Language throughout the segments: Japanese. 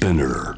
Spinner.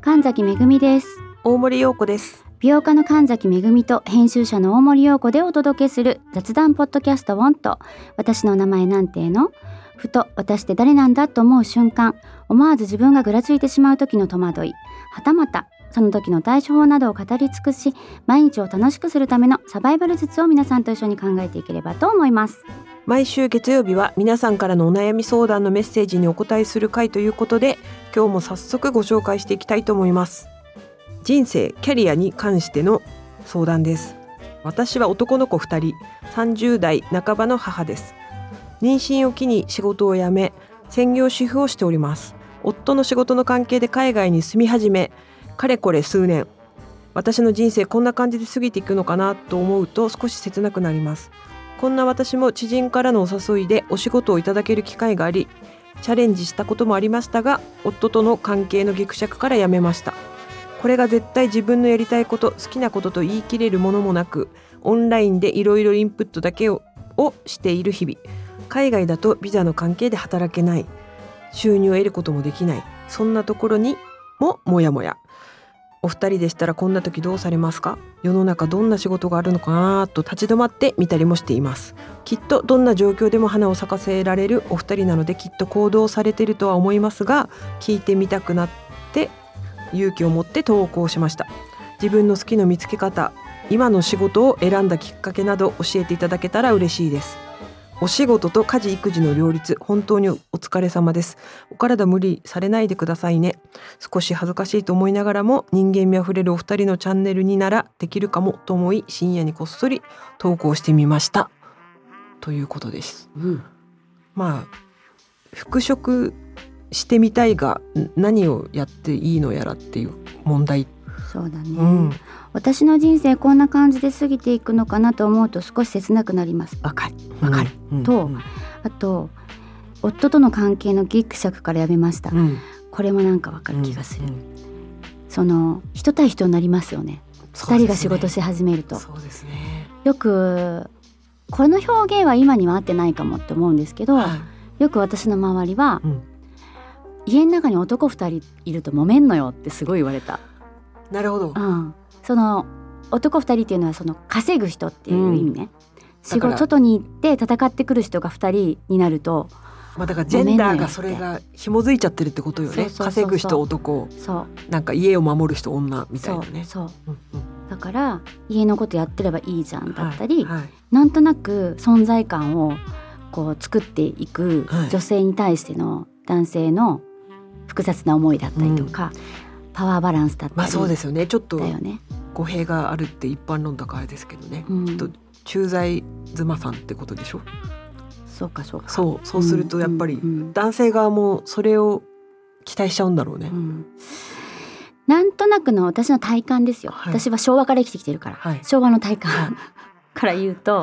神崎めぐみです。大森洋子です。美容家の神崎めぐみと編集者の大森洋子でお届けする雑談ポッドキャストウォンと私の名前なんての？ふと私って誰なんだと思う瞬間思わず自分がぐらついてしまう時の戸惑いはたまたその時の対処法などを語り尽くし毎日を楽しくするためのサバイバル術を皆さんと一緒に考えていければと思います。毎週月曜日は皆さんからのお悩み相談のメッセージにお答えする回ということで今日も早速ご紹介していきたいと思います。人生キャリアに関しての相談です。私は男の子2人30代半ばの母です。妊娠を機に仕事を辞め専業主婦をしております。夫の仕事の関係で海外に住み始めかれこれ数年。私の人生こんな感じで過ぎていくのかなと思うと少し切なくなります。こんな私も知人からのお誘いでお仕事をいただける機会がありチャレンジしたこともありましたが夫との関係のぎくしゃくからやめました。これが絶対自分のやりたいこと好きなことと言い切れるものもなくオンラインでいろいろインプットだけをしている日々。海外だとビザの関係で働けない。収入を得ることもできない。そんなところにもモヤモヤ。お二人でしたらこんな時どうされますか？世の中どんな仕事があるのかなと立ち止まって見たりもしています。きっとどんな状況でも花を咲かせられるお二人なのできっと行動されているとは思いますが聞いてみたくなって勇気を持って投稿しました。自分の好きの見つけ方今の仕事を選んだきっかけなど教えていただけたら嬉しいです。お仕事と家事育児の両立本当にお疲れ様です。お体無理されないでくださいね。少し恥ずかしいと思いながらも人間味あふれるお二人のチャンネルにならできるかもと思い深夜にこっそり投稿してみました。ということです。うん。まあ復職してみたいがん何をやっていいのやらっていう問題、そうだね、うん私の人生こんな感じで過ぎていくのかなと思うと少し切なくなります。わかる。わかる、うん。とうん。あと夫との関係のギクシャクからやめました、うん。これもなんかわかる気がする、その人対人になりますよね。二人が仕事し始めると、そうですね。よくこの表現は今には合ってないかもって思うんですけど、はい。よく私の周りは、うん。家の中に男二人いると揉めんのよってすごい言われた、なるほど。うん、その男二人っていうのはその稼ぐ人っていう意味ね、仕事外に行って戦ってくる人が二人になるとまあだからジェンダーがそれが紐づいちゃってるってことよね。稼ぐ人男。そう。なんか家を守る人女みたいなね。そう。そう。うんうん。だから家のことやってればいいじゃんだったり、はい。はい。なんとなく存在感をこう作っていくはい。女性に対しての男性の複雑な思いだったりとか、パワーバランスだったりまあそうですよね。ちょっとだよね。語弊があるって一般論だからですけどね、うん。きっと駐在妻さんってことでしょ？そうかそうか。そうそうするとやっぱり男性側もそれを期待しちゃうんだろうね、うん。なんとなくの私の体感ですよ、はい。私は昭和から生きてきてるから、はい。昭和の体感、はい。から言うと、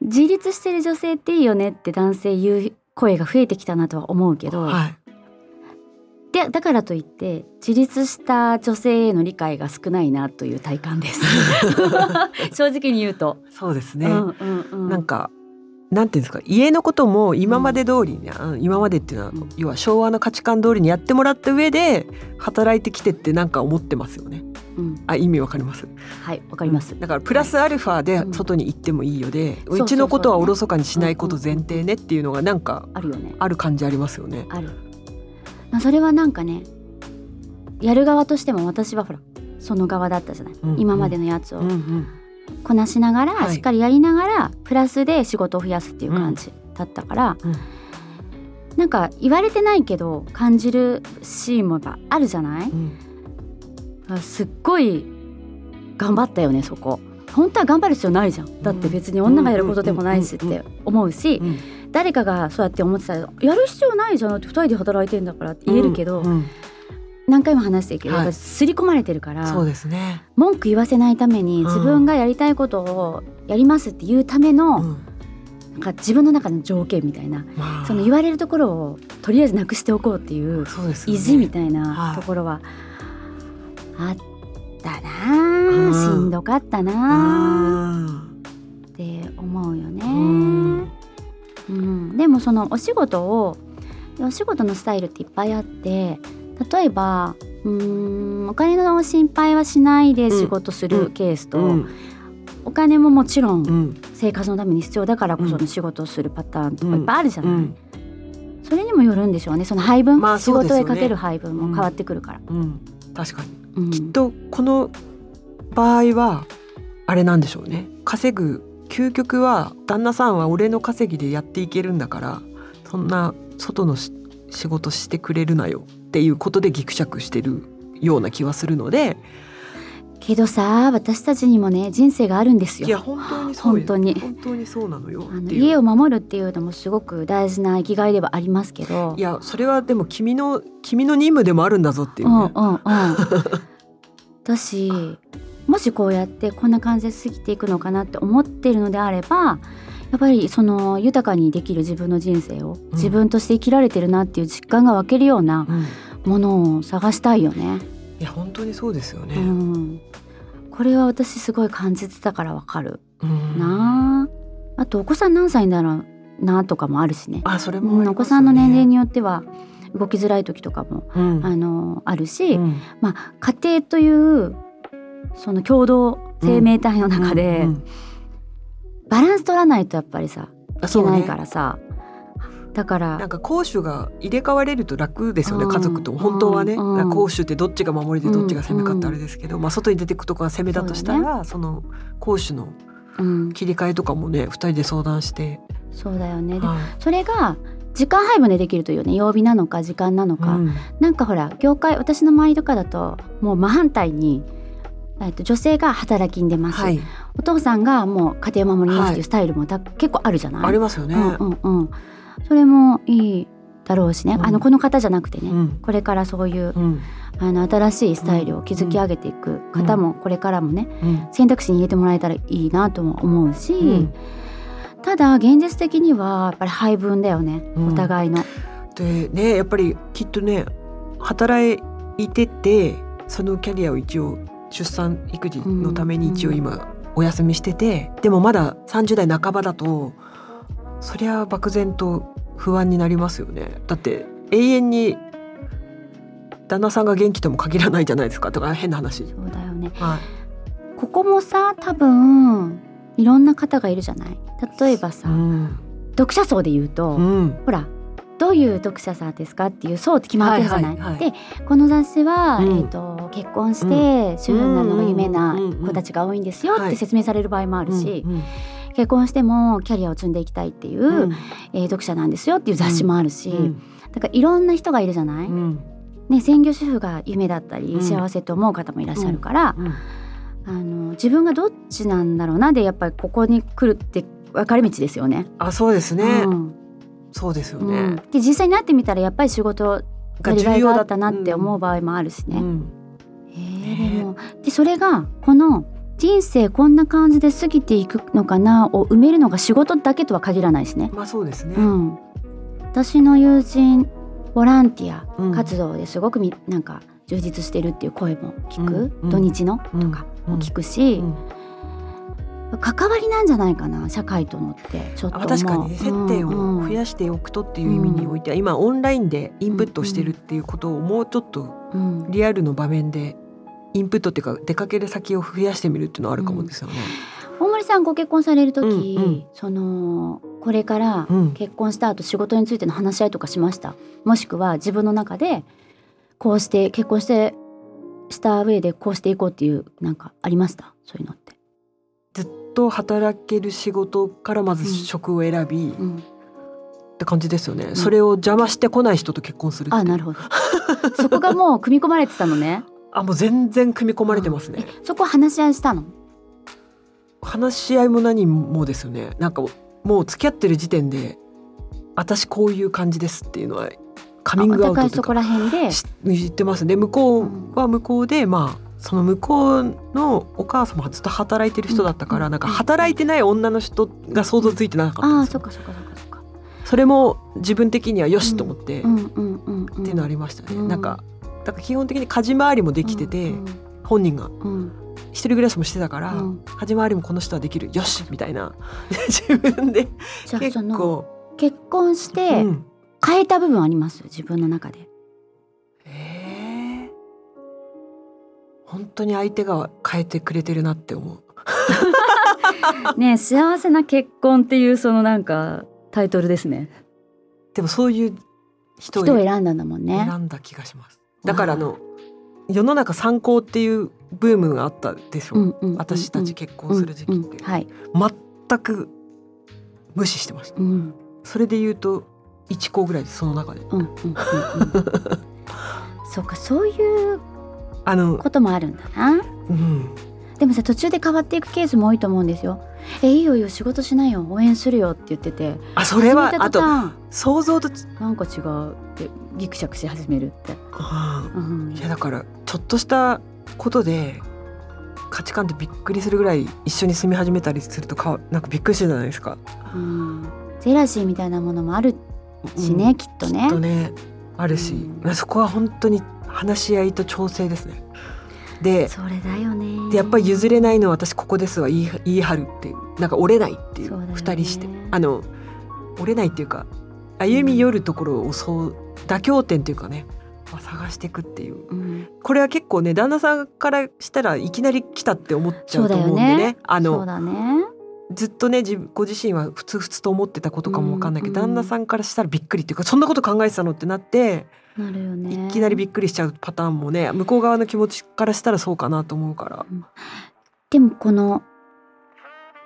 うん。自立してる女性っていいよねって男性言う声が増えてきたなとは思うけど、はいでだからといって自立した女性への理解が少ないなという体感です。正直に言うと、そうですね、うんうんうん、なんかなんていうんですか家のことも今まで通りに、あ今までっていうのは、うん要は昭和の価値観通りにやってもらった上で働いてきてってなんか思ってますよね。うん、あ意味わかります？はいわかります、だからプラスアルファでうん。外に行ってもいいよで、そうそうそう。うちのことはおろそかにしないこと前提ねっていうのがなんかあるよね。ある感じありますよね。あるまあそれはなんかねやる側としても私はほらその側だったじゃない、うんうん。今までのやつを。うんうん。こなしながら、はい。しっかりやりながらプラスで仕事を増やすっていう感じだったから、うん。なんか言われてないけど感じるシーンもやっぱあるじゃない？うん。あすっごい頑張ったよねそこ。本当は頑張る必要ないじゃん。だって別に女がやることでもないしって思うしうん誰かがそうやって思ってたらやる必要ないじゃんだって2人で働いてんだからって言えるけど、うん何回も話してるけど、はい。やっぱ刷り込まれてるからそうですね。文句言わせないためにん。自分がやりたいことをやりますっていうための、うん。なんか自分の中の条件みたいなまあ。その言われるところをとりあえずなくしておこうっていう意地みたいはない。ところはあったなしんどかったなあって思うよね。うん。うん、もそのお仕事をお仕事のスタイルっていっぱいあって例えばうーんお金の心配はしないで仕事するケースと、うん。お金ももちろんうん。生活のために必要だからこその仕事をするパターンとかいっぱいあるじゃない、うん。それにもよるんでしょうね。その配分、まあね。事へかける配分も変わってくるから、うん。確かに。うん。きっとこの場合はあれなんでしょうね。稼ぐ究極は旦那さんは俺の稼ぎでやっていけるんだからそんな外のし仕事してくれるなよっていうことでギクシャクしてるような気はするので。けどさ私たちにもね人生があるんですよ。いや本当にそうよ。本当に。本当にそうなのよあの家を守るっていうのもすごく大事な生きがいではありますけど。いやそれはでも君の君の任務でもあるんだぞっていうね、うんうんうん。だしもしこうやってこんな感じで過ぎていくのかなって思ってるのであればやっぱりその豊かにできる自分の人生を自分として生きられてるなっていう実感が湧けるようなうん。ものを探したいよね。いや本当にそうですよね、うん、これは私すごい感じてたからわかる。うん。なあ。あとお子さん何歳だろうなとかもあるしね。あそれうんもね。お子さんの年齢によっては動きづらい時とかもうん。あのあるし、うん。まあ家庭というその共同生命体の中で、うんうんバランス取らないとやっぱりさいけないからさ、だからなんか攻守が入れ替われると楽ですよね、うん家族と本当はね、うん攻守ってどっちが守りでどっちが攻めかってあれですけど、まあ外に出てくとこが攻めだとしたらそ,、の攻守のうん、切り替えとかもね二人で相談して、そうだよね。ではい。それが時間配分でできるというね。曜日なのか時間なのか、うん。なんかほら業界私の周りとかだともう真反対に、えっと、女性が働きに出ます、はい、お父さんがもう家庭を守りますっていうスタイルもた、結構あるじゃない？ありますよね。うんうんうん、それもいいだろうしね、うん。あのこの方じゃなくてね、うん。これからそういううん。あの新しいスタイルを築き上げていく方もこれからもねうん。選択肢に入れてもらえたらいいなとも思うし、うん。ただ現実的にはやっぱり配分だよね、うん。お互いの。でねやっぱりきっとね働いててそのキャリアを一応出産育児のために一応今お休みしてて、でもまだ30代半ばだとそりゃ漠然と不安になりますよね。だって永遠に旦那さんが元気とも限らないじゃないですか。とか変な話。そうだよね。はい。ここもさ多分いろんな方がいるじゃない？例えばさ、うん。読者層で言うと、うん。ほらどういう読者さんですかっていう層って決まってるじゃない？はいはいはい。でこの雑誌は、うん。えー、と結婚して主婦になるのが夢なうんうんうん。うん子たちが多いんですよっはい。て説明される場合もあるし、うん結婚してもキャリアを積んでいきたいっていう、うん。えー読者なんですよっていう雑誌もあるし、うん。だからいろんな人がいるじゃない、うん。ね、専業主婦が夢だったり、うん。幸せと思う方もいらっしゃるから、うん。あの自分がどっちなんだろうなでやっぱりここに来るって分かれ道ですよね。あそうですね、うんそうですようん。ね。で実際になってみたらやっぱり仕事やりがいがあったなって思うう場合もあるしね。ん。えーでもでそれがこの人生こんな感じで過ぎていくのかなを埋めるのが仕事だけとは限らないしね。まあそうですね。うん、私の友人ボランティアうん。活動ですごくみなんか充実してるっていう声も聞く、うん。うん。土日の？うん。とかも聞くし、うん関わりなんじゃないかな社会とのってちょっと確かにね接点を増しやしておくとっていう意味においては、今オンラインでインプットしてるっていうことをもうちょっとうん。うんリアルの場面でインプットっていうか出かける先を増やしてみるっていうのはあるかもですよね。大森さんご結婚される時、うんうん。そのこれからうん。結婚した後仕事についての話し合いとかしました？もしくは自分の中でこうして結婚してした上でこうしていこうっていうなんかありました？そういうのって。と働ける仕事からまず職を選び、っうん、て感じですよね、それを邪魔してこない人と結婚するあなるほど。そこがもう組み込まれてたのね。あもう全然組み込まれてますね。えそこは話し合いしたの？話し合いも何もですよね。なんかもう付き合ってる時点で私こういう感じですっていうのはカミングアおウトとかそこら辺で？し言ってますね。向こうは向こうでまあその向こうのお母様がずっと働いてる人だったから、うん。なんか働いてない女の人が想像ついてなかったんですよ。ああそっかそっかそっかそっか。それも自分的にはよしと思って、っうんうんうんうん。ていうのありましたね、うん。なんかだから基本的に家事回りもできてて、うん本人がうん。一人暮らしもしてたから、うん。家事回りもこの人はできるよしみたいな。自分で結構。結婚してうん。変えた部分あります？自分の中で本当に相手が変えてくれてるなって思う。ねえ幸せな結婚っていうそのなんかタイトルですねでもそういう人を選んだんだもんね選んだ気がします。だからあの世の中参考っていうブームがあったでしょ。私たち結婚する時期って、はい、全く無視してました。うんそれで言うと1校ぐらいその中で。うんうんうんうん そうかそういうあの、こともあるんだな。うん、でもさ途中で変わっていくケースも多いと思うんですよ。えいいよいいよ仕事しないよ応援するよって言ってて。あそれはあと想像と、なんか違うってギクシャクし始めるって、うんうん。いやだからちょっとしたことで価値観ってびっくりするぐらい一緒に住み始めたりするとかなんかびっくりするじゃないですか。うん、ジェラシーみたいなものもあるしね、うん。きっとね。きっとね。あるし、うん。そこは本当に話し合いと調整ですね。でそれだよね。でやっぱり譲れないのは私ここですわ。言い言い張るっていう。なんか折れないっていう。そうだよね。二人して。あの折れないっていうか歩み寄るところをそう妥協点っていうかね、まあ、探していくっていう。うん、これは結構ね旦那さんからしたらいきなり来たって思っちゃうと思うんでね。ねあのね。ずっとねご自身はふつふつと思ってたことかもわかんないけど、うんうん。旦那さんからしたらびっくりっていうかそんなこと考えてたのってなって、なるよね。いきなりびっくりしちゃうパターンもね向こう側の気持ちからしたらそうかなと思うから。でもこの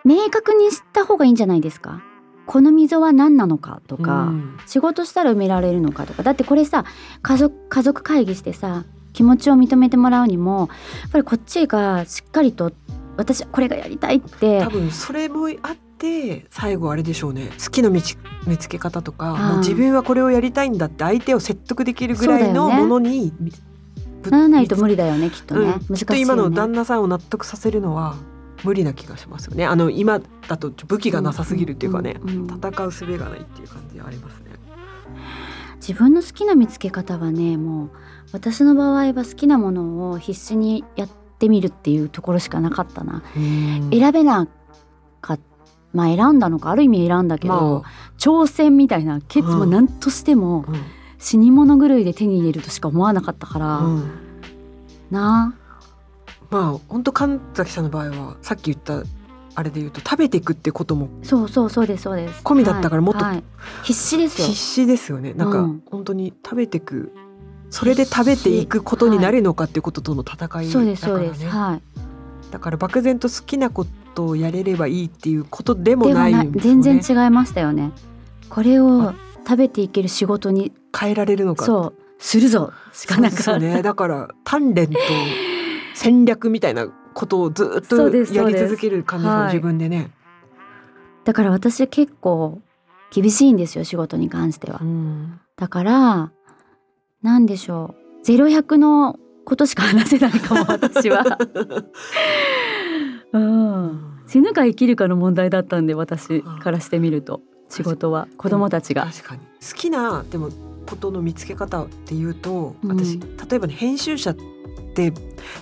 明確にした方がいいんじゃないですか？この溝は何なのかとか、うん。仕事したら埋められるのかとか。だってこれさ家族家族会議してさ気持ちを認めてもらうにもやっぱりこっちがしっかりと私これがやりたいって多分それもあって最後あれでしょうね。好きの見つけ方とか、はいもう自分はこれをやりたいんだって相手を説得できるぐらいのものに、ぶならないと無理だよねきっとね、うん。難しいよね。きっと今の旦那さんを納得させるのは無理な気がしますよねあの今だと武器がなさすぎるっていうかね、んんうん。戦う術がないっていう感じありますね。自分の好きな見つけ方はねもう私の場合は好きなものを必死にやってみるっていうところしかなかったな、選べなかまあ選んだのかある意味選んだけど、ま挑戦みたいなケツもうん。何としても死に物狂いで手に入れるとしか思わなかったから、うん。なまあ本当神崎さんの場合はさっき言ったあれで言うと食べていくってこともあそうそうそうですそうです。込みだったからもっとはいはい。必死ですよ。必死ですよね。なんかうん。本当に食べていくそれで食べていくことになるのかっていうこととの戦いだからね、そうですそうです。はい。だから漠然と好きなことをやれればいいっていうことでもないないんですよ全ね然違いましたよね。これを食べていける仕事に変えられるのか。そうするぞ。しかなかった。ね。だから鍛錬と戦略みたいなことをずっとやり続ける感じのはい。自分でね、だから私結構厳しいんですよ仕事に関しては。うん。だからなんでしょう。ゼロ百のことしか話せないかも私は うん。死ぬか生きるかの問題だったんで私からしてみると仕事は。子供たちが。確かに好きなでもことの見つけ方っていうとうん。私、例えばね編集者って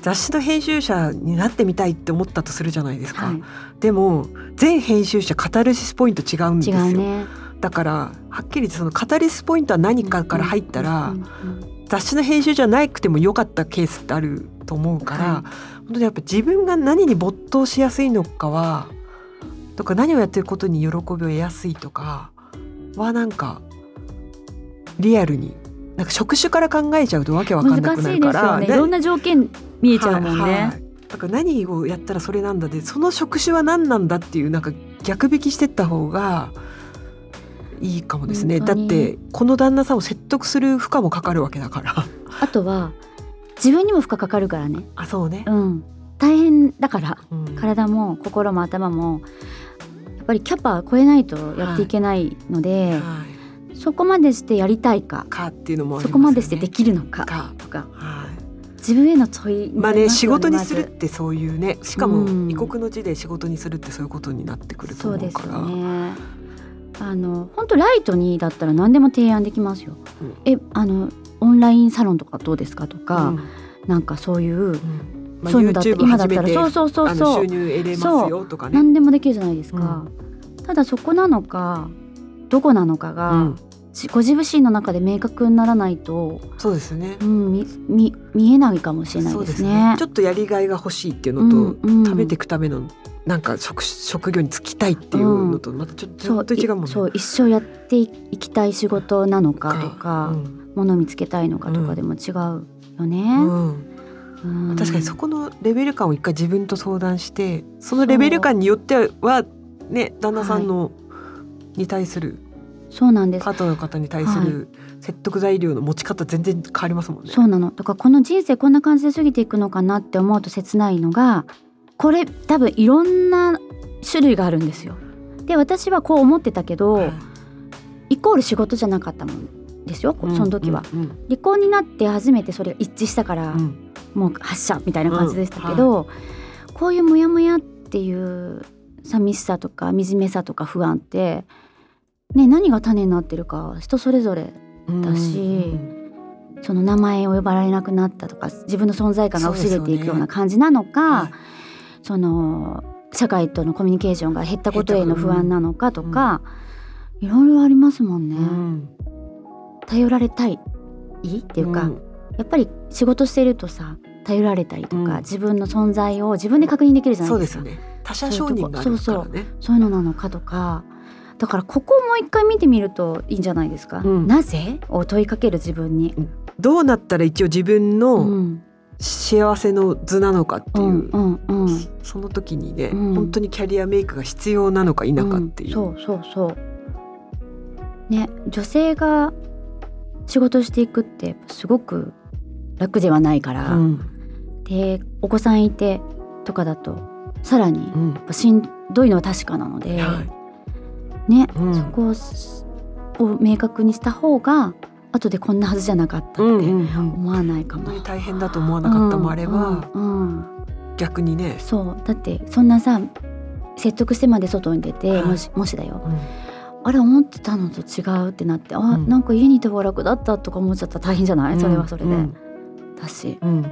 雑誌の編集者になってみたいって思ったとするじゃないですか、はでも全編集者カタルシスポイント違うんですい、よ、ね。だからはっきり言ってそのカタルシスポイントは何かから入ったら、雑誌の編集じゃなくても良かったケースってあると思うから、はい。本当にやっぱ自分が何に没頭しやすいのかはとか何をやってることに喜びを得やすいとかはなんかリアルになんか職種から考えちゃうとわけわかんな難しくないるからですよね。いろんな条件見えちゃうもんね、はいはいだから何をやったらそれなんだでその職種は何なんだっていうなんか逆引きしてった方がいいかもですね。だってこの旦那さんを説得する負荷もかかるわけだから。あとは自分にも負荷かかるからね。あそうね、うん。大変だから。うん。体も心も頭もやっぱりキャパ超えないとやっていけないので、はい、そこまでしてやりたいか。かっていうのもね。そこまでしてできるのか。か。とか。はい。自分への問いにまあね仕事にするってそういうねしかもうん。異国の地で仕事にするってそういうことになってくるとそうです思うからよね。あの本当ライトにだったら何でも提案できますよ、うん。えあのオンラインサロンとかどうですかとか、うん。なんかそういう、うん。まあそういうのだったら YouTube 今だったらそうそうそうそう。収入得れますよとかね。何でもできるじゃないですか、ただそこなのかどこなのかが、ご自身の中で明確にならないと、そうですね。うん、みみ見えないかもしれないそうですね。ちょっとやりがいが欲しいっていうのと、うんうん。食べていくためのなんか職職業に就きたいっていうのとまたちょっと違うもんね。いそう一生やっていきたい仕事なのかとか、うん。もの見つけたいのかとかでも違うよね。うん。うん。確かにそこのレベル感を一回自分と相談してそのレベル感によってはね旦那さんの、に対するそうなんです。パートナーの方に対する説得材料の持ち方全然変わりますもんね。そうなの。だからこの人生こんな感じで過ぎていくのかなって思うと切ないのがこれ多分いろんな種類があるんですよ。で私はこう思ってたけど、はい。イコール仕事じゃなかったもんですよその時は。うん離婚になって初めてそれが一致したから、うん。もう発射みたいな感じでしたけど、こういうモヤモヤっていう寂しさとか惨めさとか不安って、ね、何が種になってるか人それぞれうんだしその名前を呼ばれなくなったとか自分の存在感が薄れていくような感じなのかはいそ,、の社会とのコミュニケーションが減ったことへの不安なのかとか、いろいろありますもんね。うん。頼られたいっていうか、ん。やっぱり仕事してるとさ頼られたりとか、うん。自分の存在を自分で確認できるじゃないでか。そうですね。他者承認があるからね。そういうのなのかとか。だからここをもう一回見てみるといいんじゃないですか、うん。なぜ？を問いかける自分に、どうなったら一応自分うのん幸せの図なのかっていうう、んうんうん。その時にね、うん。本当にキャリアメイクが必要なのか否かっていう。うん。そうそうそう。ね女性が仕事していくってすごく楽ではないから、うん。でお子さんいてとかだとさらにしんどいのは確かなので、はい。ね、うん。そこを明確にした方が後でこんなはずじゃなかったってうんうんうん。思わないかも。本当に大変だと思わなかったもあれば、うんうんうん。逆にね、そう。だってそんなさ説得してまで外に出て、はい。もしもしだよ。うん。あれ思ってたのと違うってなってあ、うん。なんか家にいた方が楽だったとか思っちゃったら大変じゃない、それはそれで、うん。だし。うん。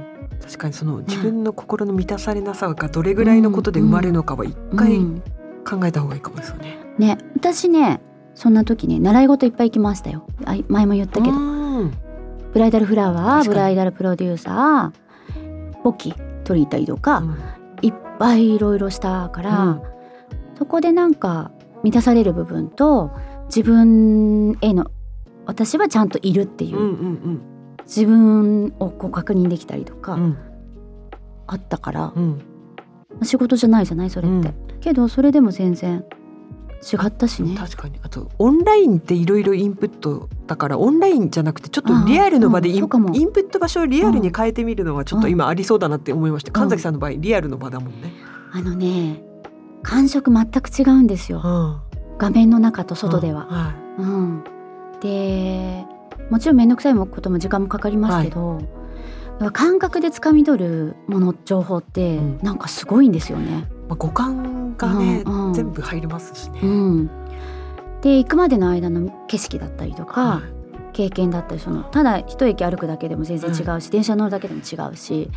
確かにその自分の心の満たされなさがどれぐらいのことで生まれるのかは一回うん。考えた方がいいかもですよね。ね。私ねそんな時ね習い事いっぱい行きましたよ。あ前も言ったけど、うん。ブライダルフラワーブライダルプロデューサーポッキー取りたりとか、うん。いっぱいいろいろしたから、うん。そこでなんか満たされる部分と自分への私はちゃんといるっていう、うんうん自分をこう確認できたりとかうん。あったから、うん。仕事じゃないじゃないそれって、けどそれでも全然違ったしね。確かに。あとオンラインっていろいろインプットだからオンラインじゃなくてちょっとリアルの場でイン,、うんインプット場所をリアルに変えてみるのはちょっと今ありそうだなって思いまして、ん。神崎さんの場合リアルの場だもんね。あのね感触全く違うんですよ。うん。画面の中と外では。はうん、でもちろん面倒くさいことも時間もかかりますけど、やっぱ感覚で掴み取るもの情報ってうん。なんかすごいんですよね。いまあ、五感がね、うんうん。全部入りますしね。うん、で行くまでの間の景色だったりとか、は経験だったりそのただ一駅歩くだけでも全然違うし、電車乗るだけでも違うし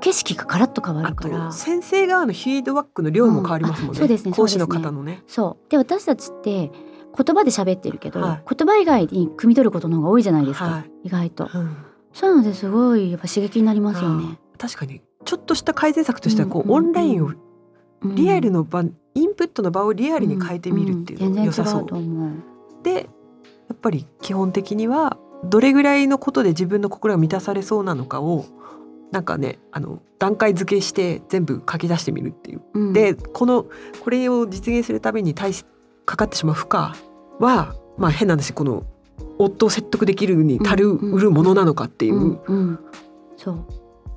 景色がカラッと変わあるから。と先生側のフィードバックの量も変わりますもんね。そうですね講師の方のね。そう。で私たちって言葉で喋ってるけど、はい。言葉以外に汲み取ることの方が多いじゃないですか、はい。意外と。うん。そういうのですごいやっぱ刺激になりますよね。確かに。ちょっとした改善策としてはこう、うんうんうんオンラインをうんリアルの場、インプットの場をリアルに変えてみるっていうのが良さそう。んんうと思う。でやっぱり基本的にはどれぐらいのことで自分の心が満たされそうなのかをなんかねあの段階付けして全部書き出してみるっていう。うんでこのこれを実現するために対しかかってしまう負荷はまあ変な話この夫を説得できるに足るうんうんうるものなのかっていう。うんうん、そう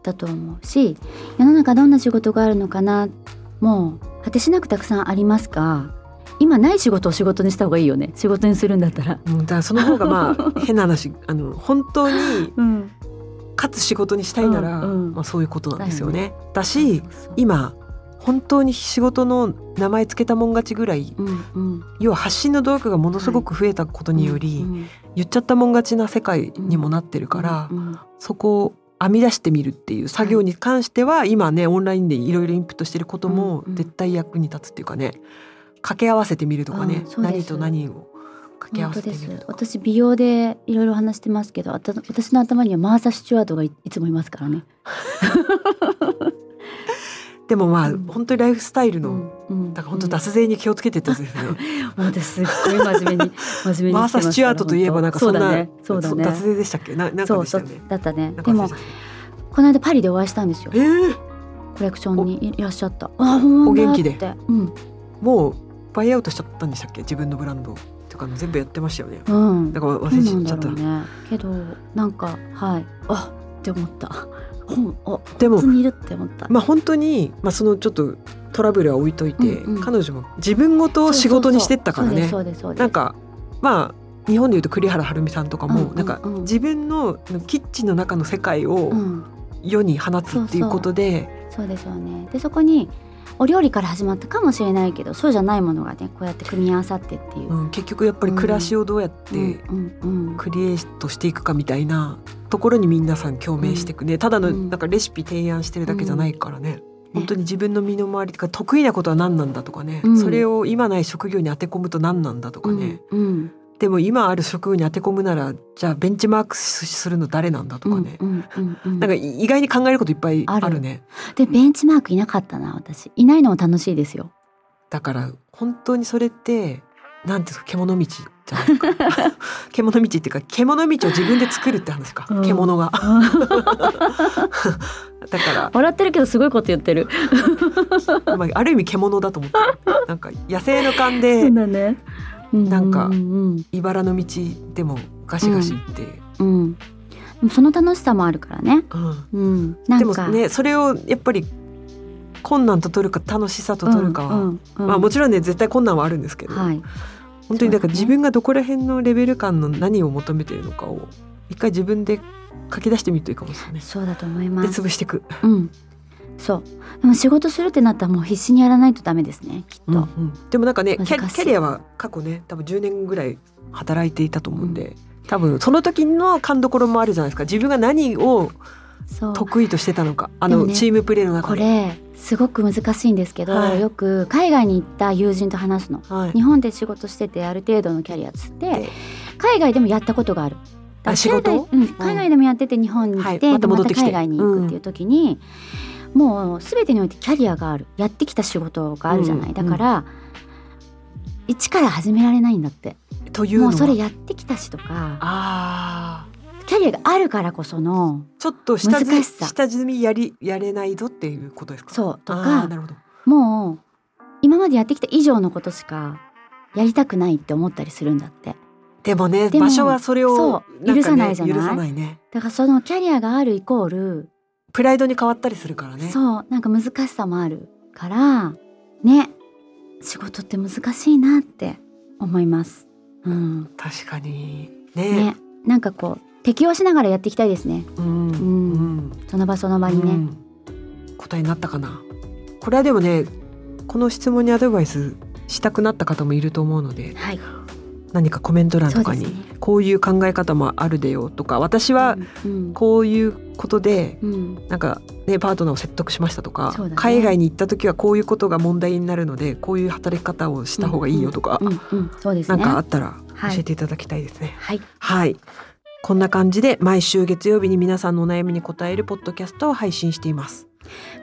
だと思うし世の中どんな仕事があるのかなもう果てしなくたくさんありますが今ない仕事を仕事にした方がいいよね。仕事にするんだったら。うんだからその方がまあ 変な話あの本当にうん、かつ仕事にしたいなら、うんうん。まあ、そういうことなんですよね。だそうし今本当に仕事の名前つけたもん勝ちぐらいうんうん、要は発信の努力がものすごく増えたことにより、うん言っちゃったもん勝ちな世界にもなってるから、うんうんそこを編み出してみるっていう作業に関しては、今ねオンラインでいろいろインプットしてることも絶対役に立つっていうかね掛け合わせてみるとかね何と何を掛け合わせてみる私美容でいろいろ話してますけど私の頭にはマーサ・スチュワートがいいつもいますからね。でもまあ、うん。本当にライフスタイルの、うん。うん。だから本当脱税に気をつけてってやつですね、うん私すっごい真面目に真面目にマーサ・スチュアートといえばなんかそんなそうだね。そうだね。脱税でしたっけ？ななんかでしたよね。だったね。でもこの間パリでお会いしたんですよ。たえー、コレクションにいらっしゃった。あお元気で。うん。もうバイアウトしちゃったんでしたっけ？自分のブランドとかの全部やってましたよね。うん。だから忘れちゃった。ね。けどなんかはい。あって思った本あでもいるって思った。まあ本当にまあそのちょっとトラブルは置いといて、うんうん。彼女も自分ごとを仕事にしてったからね。なんかまあ日本でいうと栗原はるみさんとかも、うんうんうん。なんか自分のキッチンの中の世界をうん。世に放つっていうことで、そうですよね。でそこにお料理から始まったかもしれないけどそうじゃないものがねこうやって組み合わさってっていう、うん結局やっぱり暮らしをどうやってクリエイトしていくかみたいなところに皆さん共鳴していくね、ただのうん。なんかレシピ提案してるだけじゃないからね、ね。本当に自分の身の回りとか得意なことは何なんだとかね、うん。それを今ない職業に当て込むと何なんだとかね、うんうんでも今ある職業に当て込むならじゃあベンチマークするの誰なんだとかね、うんうんうんうん。なんか意外に考えることいっぱいあるね。でベンチマークいなかったな私。いないのも楽しいですよ。だから本当にそれってなんていうか獣道じゃないか。獣道っていうか獣道を自分で作るって話か、うん。獣が。だから。笑ってるけどすごいこと言ってる。まあ、ある意味獣だと思ってる。なんか野生の勘そうでだねなんかうん茨の道でもガシガシ行って、うん。うん。その楽しさもあるからね。うん。うん。でもかねそれをやっぱり困難と取るか楽しさと取るかは、うんうんうんまあもちろんね絶対困難はあるんですけど、はい。本当にだから自分がどこら辺のレベル感の何を求めているのかを一回自分で書き出してみるといいかもしれない。そうだと思いでます。潰していく。うんそう。でも仕事するってなったらもう必死にやらないとダメですねきっと、うんうん。でもなんかねキャリアは過去ね多分10年ぐらい働いていたと思うんで、多分その時の勘どころもあるじゃないですか。自分が何を得意としてたのか。あの、チームプレーの中で。これすごく難しいんですけど、はい。よく海外に行った友人と話すの。はい。日本で仕事しててある程度のキャリアつってで。海外でもやったことがある。あ仕事？海外,、うん、海外でもやってて日本に来て、はい。またで戻ってきて。海外に行くっていう時に、もう全てにおいてキャリアがある。やってきた仕事があるじゃない、うんだから、一から始められないんだって。というもうそれやってきたしとか。あー。キャリアがあるからこそのちょっと下積下積みやりやれないぞっていうことですか？そう。とかなるほど。もう今までやってきた以上のことしかやりたくないって思ったりするんだって。でもねでも場所はそれをね許さないじゃない？許さないね。だからそのキャリアがあるイコールプライドに変わったりするからね。そう。なんか難しさもあるからね。仕事って難しいなって思います。うん、確かに。ね。ね。なんかこう適応しながらやっていきたいですね。うん。うん。うんその場その場にね。うん。答えになったかな。これはでもねこの質問にアドバイスしたくなった方もいると思うのではい。何かコメント欄とかに、こういう考え方もあるでよとか私はうんこういうことでうんなんかねパートナーを説得しましたとか、海外に行った時はこういうことが問題になるのでこういう働き方をした方がいいよとか、なんね。かあったらはい教えていただきたいですね。はい。はい。こんな感じで毎週月曜日に皆さんのお悩みに答えるポッドキャストを配信しています。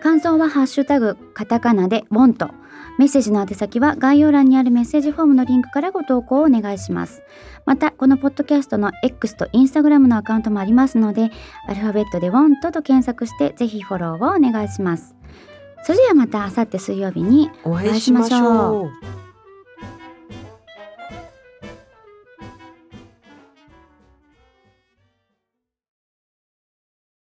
感想はハッシュタグカタカナでウォント。メッセージの宛先は概要欄にあるメッセージフォームのリンクからご投稿をお願いします。またこのポッドキャストの X と Instagram のアカウントもありますので、アルファベットでウォントと検索してぜひフォローをお願いします。それではまたあさって水曜日にお会いしましょう。